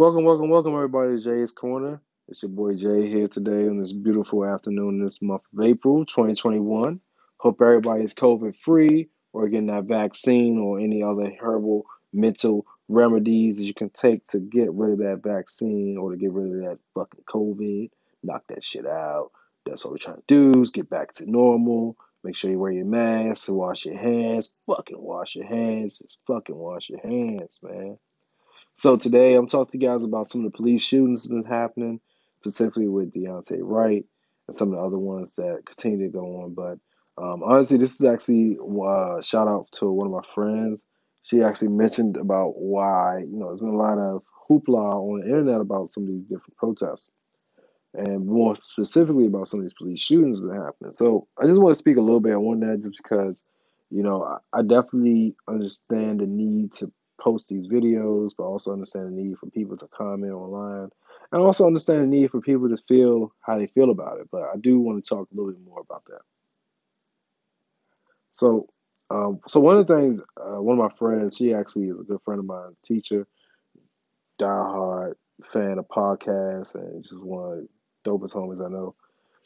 Welcome, welcome, welcome, everybody to Jay's Corner. It's your boy Jay here today on this beautiful afternoon this month of April 2021. Hope everybody is COVID free or getting that vaccine or any other herbal mental remedies that you can take to get rid of that vaccine or to get rid of that fucking COVID. Knock that shit out. That's all we're trying to do is get back to normal. Make sure you wear your mask, wash your hands. Fucking wash your hands. Just fucking wash your hands, man. So today I'm talking to you guys about some of the police shootings that been happening, specifically with Daunte Wright and some of the other ones that continue to go on. But um, honestly, this is actually uh, shout out to one of my friends. She actually mentioned about why you know there's been a lot of hoopla on the internet about some of these different protests, and more specifically about some of these police shootings that are happening. So I just want to speak a little bit on that, just because you know I, I definitely understand the need to post these videos, but also understand the need for people to comment online. And also understand the need for people to feel how they feel about it. But I do want to talk a little bit more about that. So, um, so one of the things, uh, one of my friends, she actually is a good friend of mine, teacher, diehard fan of podcasts, and just one of the dopest homies I know,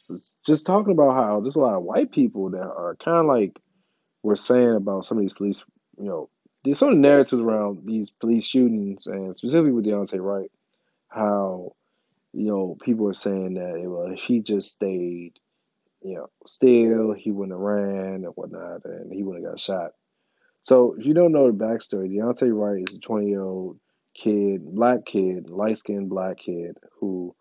was just talking about how there's a lot of white people that are kind of like we're saying about some of these police, you know, there's some narratives around these police shootings and specifically with Daunte Wright, how you know people are saying that if he just stayed, you know, still he wouldn't have ran and whatnot, and he wouldn't have got shot. So if you don't know the backstory, Daunte Wright is a 20 year old kid, black kid, light skinned black kid who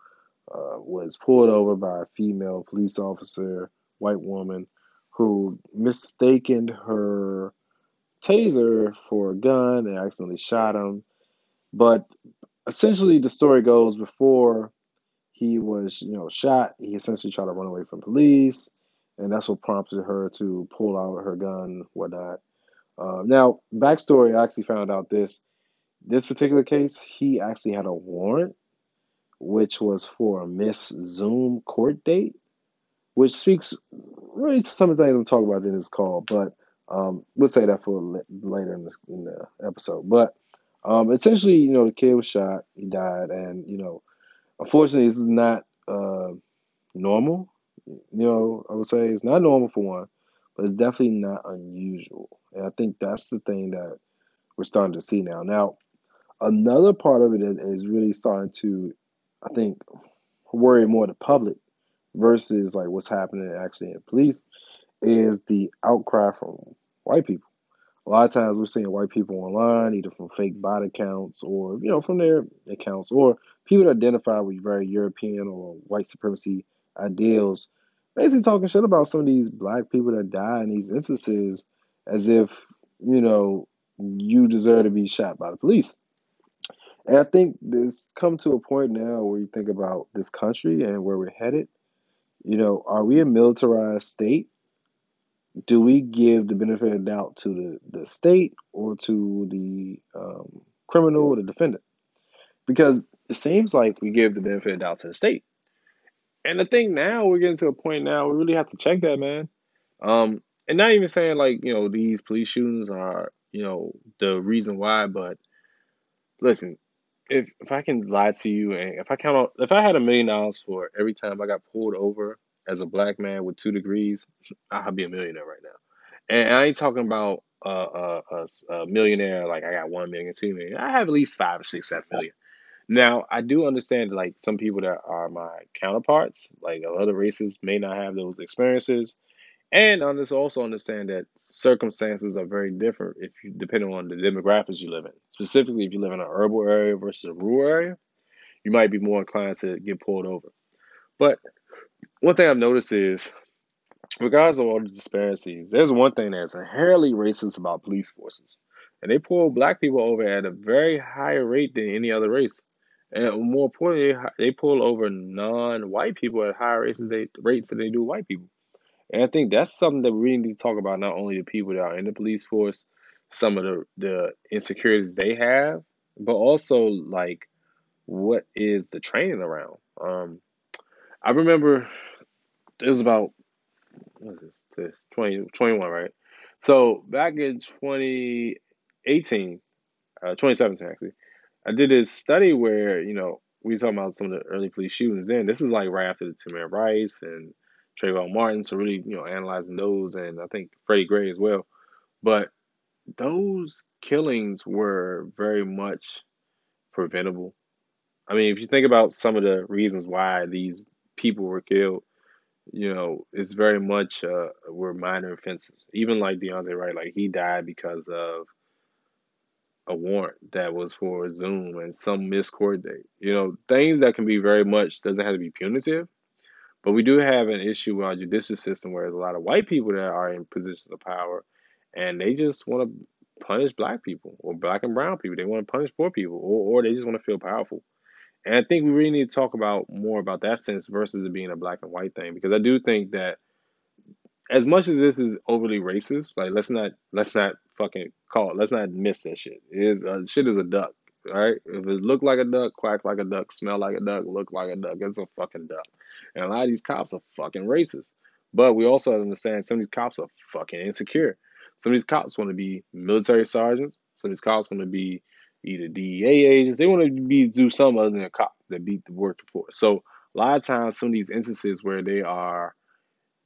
uh, was pulled over by a female police officer, white woman, who mistaken her taser for a gun and accidentally shot him. But essentially, the story goes before he was, you know, shot, he essentially tried to run away from police, and that's what prompted her to pull out her gun, whatnot. Uh, now, backstory, I actually found out this this particular case, he actually had a warrant, which was for a Miss Zoom court date, which speaks really to some of the things I'm talking about in this call. But um, we'll say that for later in the, in the episode. But um, essentially, you know, the kid was shot, he died, and you know, unfortunately, this is not uh, normal. You know, I would say it's not normal for one, but it's definitely not unusual. And I think that's the thing that we're starting to see now. Now, another part of it is really starting to, I think, worry more the public versus like what's happening actually in police is the outcry from white people. A lot of times we're seeing white people online, either from fake bot accounts or, you know, from their accounts, or people that identify with very European or white supremacy ideals, basically talking shit about some of these black people that die in these instances as if, you know, you deserve to be shot by the police. And I think this come to a point now where you think about this country and where we're headed. You know, are we a militarized state do we give the benefit of doubt to the, the state or to the um, criminal or the defendant? Because it seems like we give the benefit of doubt to the state. And the thing now, we're getting to a point now, we really have to check that, man. Um, and not even saying like, you know, these police shootings are, you know, the reason why, but listen, if if I can lie to you and if I count on if I had a million dollars for every time I got pulled over as a black man with two degrees, I'll be a millionaire right now. And I ain't talking about uh, uh, a, a millionaire like I got one million, two million. I have at least five or six, seven million. Now I do understand like some people that are my counterparts, like other races, may not have those experiences. And I also understand that circumstances are very different if you depending on the demographics you live in. Specifically, if you live in an urban area versus a rural area, you might be more inclined to get pulled over. But one thing I've noticed is, regardless of all the disparities, there's one thing that's inherently racist about police forces. And they pull black people over at a very higher rate than any other race. And more importantly, they pull over non-white people at higher rates, they, rates than they do white people. And I think that's something that we need to talk about, not only the people that are in the police force, some of the, the insecurities they have, but also like what is the training around. Um, I remember it was about what is this, 20, 21, right? So back in 2018, uh, 2017 actually, I did this study where, you know, we were talking about some of the early police shootings then. This is like right after the Tamir Rice and Trayvon Martin, so really, you know, analyzing those and I think Freddie Gray as well. But those killings were very much preventable. I mean, if you think about some of the reasons why these people were killed, you know, it's very much uh, were minor offenses. Even like Daunte Wright, like he died because of a warrant that was for Zoom and some miscourt date. You know, things that can be very much doesn't have to be punitive, but we do have an issue with our judicial system where there's a lot of white people that are in positions of power, and they just want to punish black people or black and brown people. They want to punish poor people, or or they just want to feel powerful. And I think we really need to talk about more about that sense versus it being a black and white thing because I do think that as much as this is overly racist, like let's not let's not fucking call it. Let's not miss that shit. It is uh, shit is a duck, right? If it look like a duck, quack like a duck, smell like a duck, look like a duck, it's a fucking duck. And a lot of these cops are fucking racist. But we also have to understand some of these cops are fucking insecure. Some of these cops want to be military sergeants. Some of these cops want to be either DEA agents. They want to be do something other than a cop that beat the work force. So a lot of times, some of these instances where they are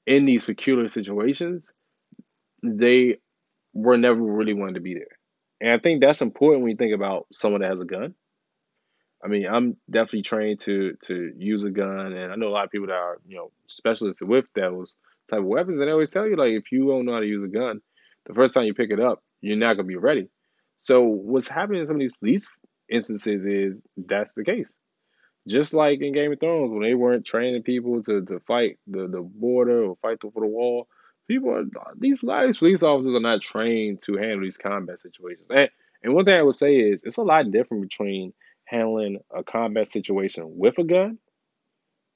in these peculiar situations, they were never really wanted to be there. And I think that's important when you think about someone that has a gun. I mean, I'm definitely trained to to use a gun, and I know a lot of people that are you know specialists with those type of weapons. And they always tell you like, if you don't know how to use a gun, the first time you pick it up, you're not gonna be ready. So what's happening in some of these police instances is that's the case. Just like in Game of Thrones, when they weren't training people to, to fight the, the border or fight for the wall, people are these lot these police officers are not trained to handle these combat situations. And and one thing I would say is it's a lot different between handling a combat situation with a gun,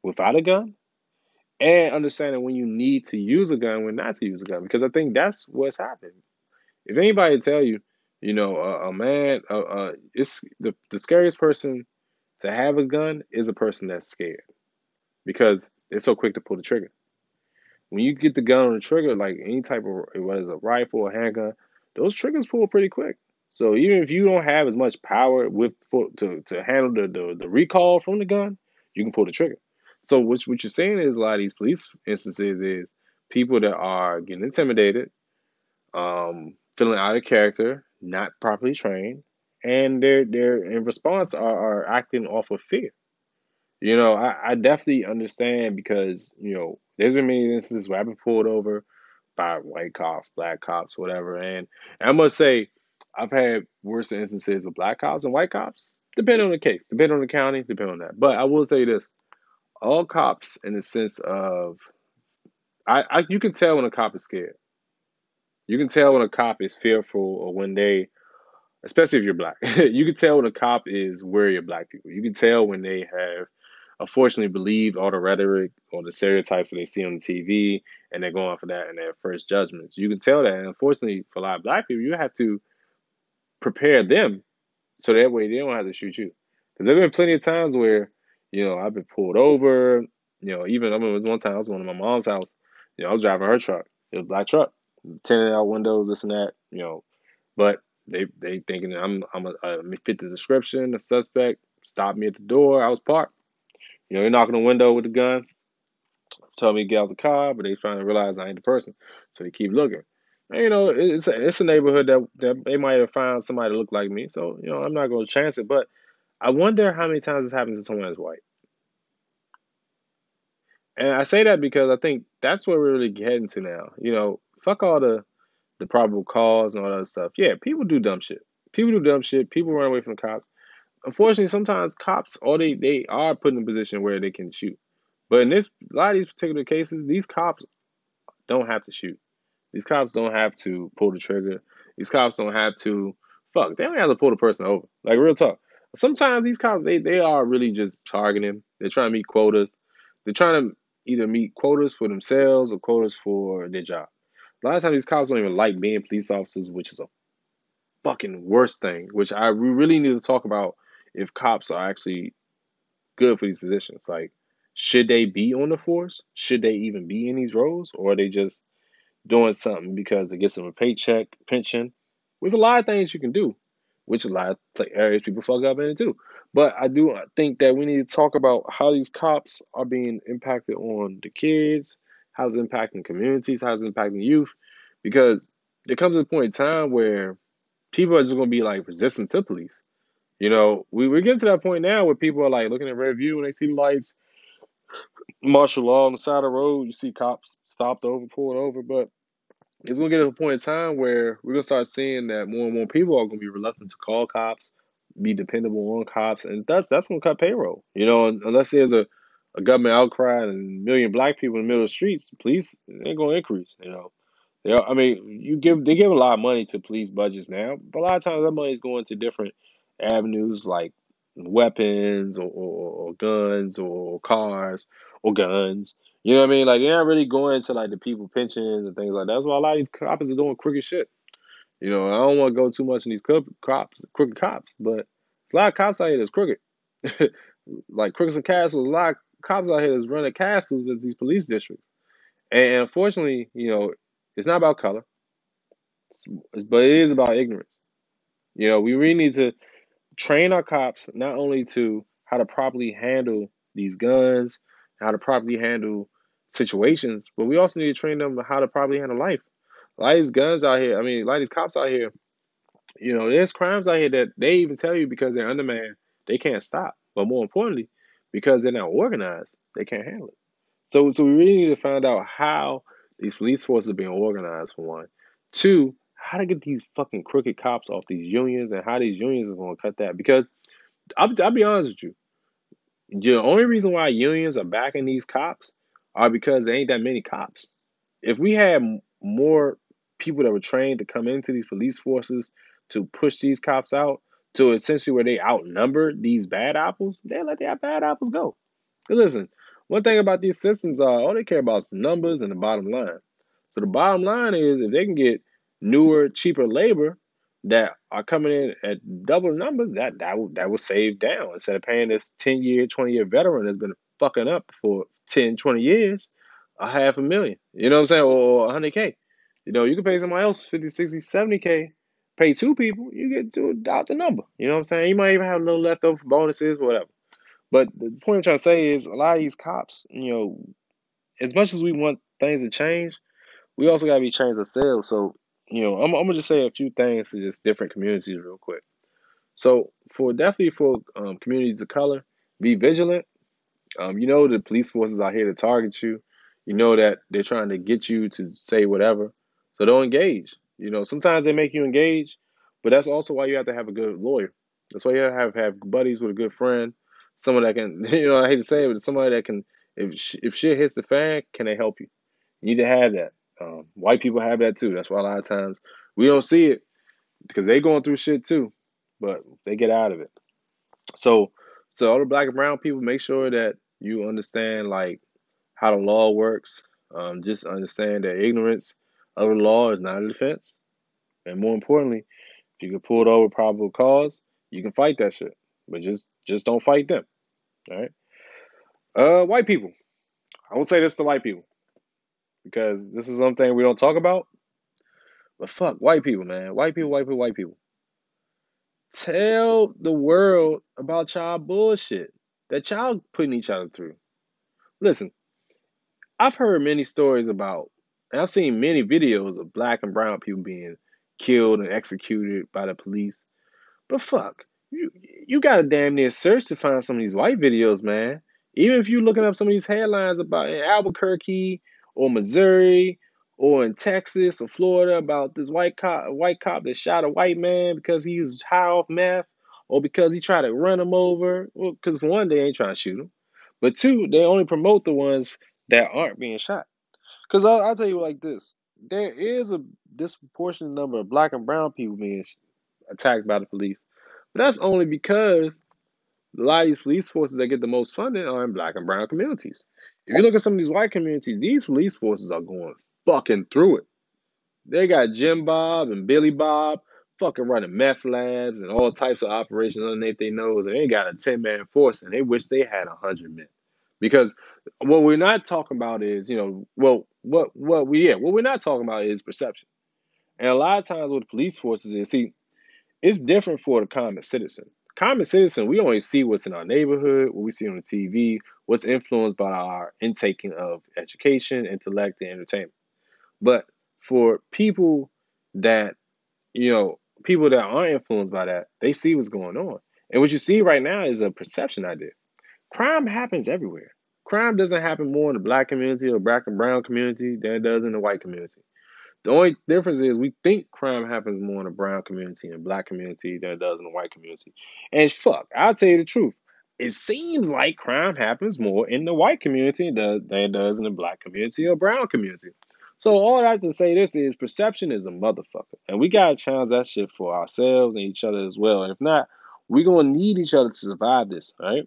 without a gun, and understanding when you need to use a gun, when not to use a gun. Because I think that's what's happened. If anybody tell you, you know, a, a man, uh, uh, it's the the scariest person to have a gun is a person that's scared because they're so quick to pull the trigger. When you get the gun on the trigger, like any type of whether it's a rifle or handgun, those triggers pull pretty quick. So even if you don't have as much power with to to handle the, the, the recall from the gun, you can pull the trigger. So what what you're saying is a lot of these police instances is people that are getting intimidated, um, feeling out of character, not properly trained, and they're they're in response are, are acting off of fear. You know, I, I definitely understand because, you know, there's been many instances where I've been pulled over by white cops, black cops, whatever. And, and I must say, I've had worse instances with black cops and white cops, depending on the case, depending on the county, depending on that. But I will say this all cops, in the sense of, I, I you can tell when a cop is scared. You can tell when a cop is fearful or when they especially if you're black. you can tell when a cop is wary of black people. You can tell when they have unfortunately believed all the rhetoric or the stereotypes that they see on the TV and they're going for that in their first judgments. You can tell that. And unfortunately, for a lot of black people, you have to prepare them so that way they don't have to shoot you. Because there have been plenty of times where, you know, I've been pulled over. You know, even I remember one time I was going to my mom's house. You know, I was driving her truck. It was a black truck, tinted out windows, this and that. You know, but they they thinking I'm I'm a, uh, a fit the description. The suspect stopped me at the door. I was parked. You know, they're knocking the window with a gun, telling me to get out the car, but they trying to realize I ain't the person, so they keep looking. And, you know, it's a, it's a neighborhood that that they might have found somebody to look like me, so you know I'm not going to chance it. But I wonder how many times this happens to someone that's white. And I say that because I think that's where we're really getting to now. You know, fuck all the the probable cause and all that stuff. Yeah, people do dumb shit. People do dumb shit. People run away from cops. Unfortunately, sometimes cops or they they are put in a position where they can shoot. But in this a lot of these particular cases, these cops don't have to shoot. These cops don't have to pull the trigger. These cops don't have to fuck. They don't have to pull the person over. Like real talk. Sometimes these cops they they are really just targeting. They're trying to meet quotas. They're trying to either meet quotas for themselves or quotas for their job. A lot of times these cops don't even like being police officers, which is a fucking worst thing. Which I we really need to talk about if cops are actually good for these positions. Like, should they be on the force? Should they even be in these roles, or are they just doing something because it gets them a paycheck, pension? There's a lot of things you can do, which a lot of areas people fuck up in too. But I do think that we need to talk about how these cops are being impacted on the kids, how's it impacting communities, how's it impacting youth, because there comes a point in time where people are just gonna be like resistant to police. You know, we, we're getting to that point now where people are like looking at Red View and they see lights, martial law on the side of the road, you see cops stopped over, pulled over, but it's gonna get to a point in time where we're gonna start seeing that more and more people are gonna be reluctant to call cops, be dependable on cops, and that's that's gonna cut payroll. You know, unless there's a, a government outcry and a million black people in the middle of the streets, police ain't gonna increase. You know, they I mean, you give they give a lot of money to police budgets now, but a lot of times that money is going to different avenues like weapons or, or, or guns or cars or guns. You know what I mean? Like they're not really going to like the people pensions and things like that. That's why a lot of these cops are doing crooked shit. You know, I don't want to go too much in these cops, crooked cops, but a lot of cops out here that's crooked. like crooked and castles, a lot of cops out here that's running castles at these police districts. And unfortunately, you know, it's not about color, but it is about ignorance. You know, we really need to train our cops not only to how to properly handle these guns, how to properly handle situations, but we also need to train them how to properly handle life. A lot of these guns out here, I mean, a lot of these cops out here, you know, there's crimes out here that they even tell you because they're undermanned, they can't stop. But more importantly, because they're not organized, they can't handle it. So, so we really need to find out how these police forces are being organized for one. Two, how to get these fucking crooked cops off these unions and how these unions are going to cut that. Because I'll, I'll be honest with you, the only reason why unions are backing these cops are because there ain't that many cops. If we had more people that were trained to come into these police forces to push these cops out to essentially where they outnumber these bad apples, they let their bad apples go. Listen, one thing about these systems are all they care about is numbers and the bottom line. So the bottom line is if they can get newer, cheaper labor that are coming in at double numbers, that that will, that will save down instead of paying this 10 year, 20 year veteran that's been fucking up for 10, 20 years, a half a million. You know what I'm saying? Or, 100K. You know, you can pay somebody else 50, 60, 70K, pay two people, you get to out the number. You know what I'm saying? You might even have a little leftover bonuses, whatever. But the point I'm trying to say is a lot of these cops, you know, as much as we want things to change, we also got to be changed ourselves. So, you know, I'm, I'm gonna just say a few things to just different communities real quick. So, for definitely for um, communities of color, be vigilant. Um, you know, the police forces are here to target you. You know that they're trying to get you to say whatever. So don't engage. You know, sometimes they make you engage, but that's also why you have to have a good lawyer. That's why you have to have, buddies with a good friend, someone that can, you know, I hate to say it, but somebody that can, if if shit hits the fan, can they help you? You need to have that. Um, white people have that too. That's why a lot of times we don't see it because they going through shit too, but they get out of it. So, so all the black and brown people, make sure that you understand like how the law works. Um, just understand that ignorance of the law is not a defense, and more importantly, if you get pulled over probable cause, you can fight that shit, but just just don't fight them. All right. Uh, white people. I will say this to white people because this is something we don't talk about. But fuck, white people, man. White people, white people, white people. Tell the world about y'all bullshit that y'all putting each other through. Listen, I've heard many stories about, and I've seen many videos of black and brown people being killed and executed by the police. But fuck, you you gotta damn near search to find some of these white videos, man. Even if you're looking up some of these headlines about in Albuquerque or Missouri or in Texas or Florida about this white cop white cop that shot a white man because he was high off meth or because he tried to run him over. Well, because one, they ain't trying to shoot him, but two, they only promote the ones that aren't being shot. Because I'll, I'll tell you like this: there is a disproportionate number of black and brown people being attacked by the police, but that's only because a lot of these police forces that get the most funding are in black and brown communities. If you look at some of these white communities, these police forces are going fucking through it. They got Jim Bob and Billy Bob fucking running meth labs and all types of operations underneath their nose, and they ain't got a 10 man force and they wish they had 100 men. Because what we're not talking about is, you know, well, what, what we, yeah, what we're not talking about is perception. And a lot of times with police forces is, see, it's different for the common citizen. Common citizen, we only see what's in our neighborhood, what we see on the TV, what's influenced by our intaking of education, intellect, and entertainment. But for people that, you know, people that aren't influenced by that, they see what's going on. And what you see right now is a perception idea. Crime happens everywhere. Crime doesn't happen more in the black community or black and brown community than it does in the white community. The only difference is we think crime happens more in the brown community and black community than it does in the white community. And fuck, I'll tell you the truth. It seems like crime happens more in the white community than it does in the black community or brown community. So all I have to say this is perception is a motherfucker. And we gotta challenge that shit for ourselves and each other as well. And if not, we're gonna need each other to survive this, right?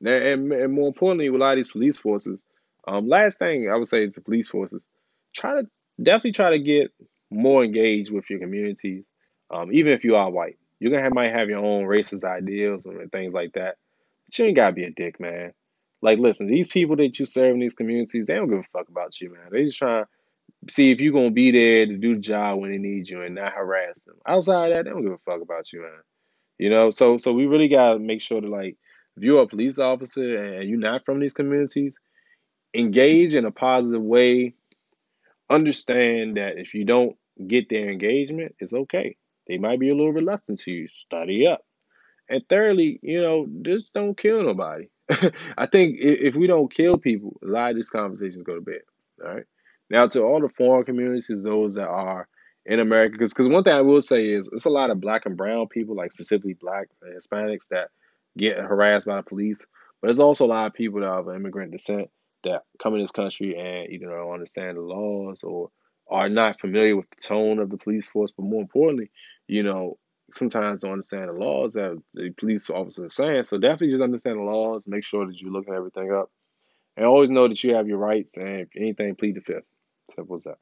And, and more importantly, with a lot of these police forces, um, last thing I would say to police forces, try to definitely try to get more engaged with your communities, um, even if you are white. You're gonna have, might have your own racist ideals and things like that, but you ain't gotta be a dick, man. Like, listen, these people that you serve in these communities, they don't give a fuck about you, man. They just trying to see if you're gonna be there to do the job when they need you and not harass them. Outside of that, they don't give a fuck about you, man. You know, so so we really gotta make sure to like, if you're a police officer and you're not from these communities, engage in a positive way understand that if you don't get their engagement, it's okay. They might be a little reluctant to you. Study up. And thirdly, you know, just don't kill nobody. I think if we don't kill people, a lot of these conversations go to bed. All right. Now, to all the foreign communities, those that are in America, because one thing I will say is it's a lot of black and brown people, like specifically black and Hispanics, that get harassed by the police. But there's also a lot of people that have immigrant descent that come in this country and either don't understand the laws or are not familiar with the tone of the police force, but more importantly, you know, sometimes don't understand the laws that the police officers are saying. So definitely just understand the laws, make sure that you're looking everything up, and always know that you have your rights. And if anything, plead the fifth. Simple as that.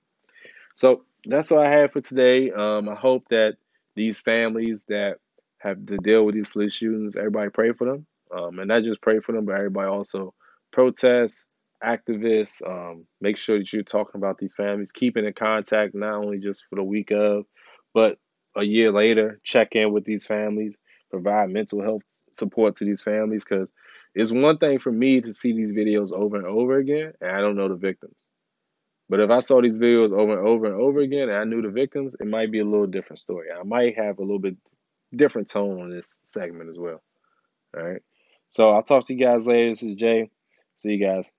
So that's all I have for today. Um, I hope that these families that have to deal with these police shootings, everybody pray for them, um, and not just pray for them, but everybody also protest activists. Um, make sure that you're talking about these families, keeping in contact not only just for the week of, but a year later. Check in with these families, provide mental health support to these families because it's one thing for me to see these videos over and over again, and I don't know the victims. But if I saw these videos over and over and over again, and I knew the victims, it might be a little different story. I might have a little bit different tone on this segment as well. All right. So I'll talk to you guys later. This is Jay. See you guys.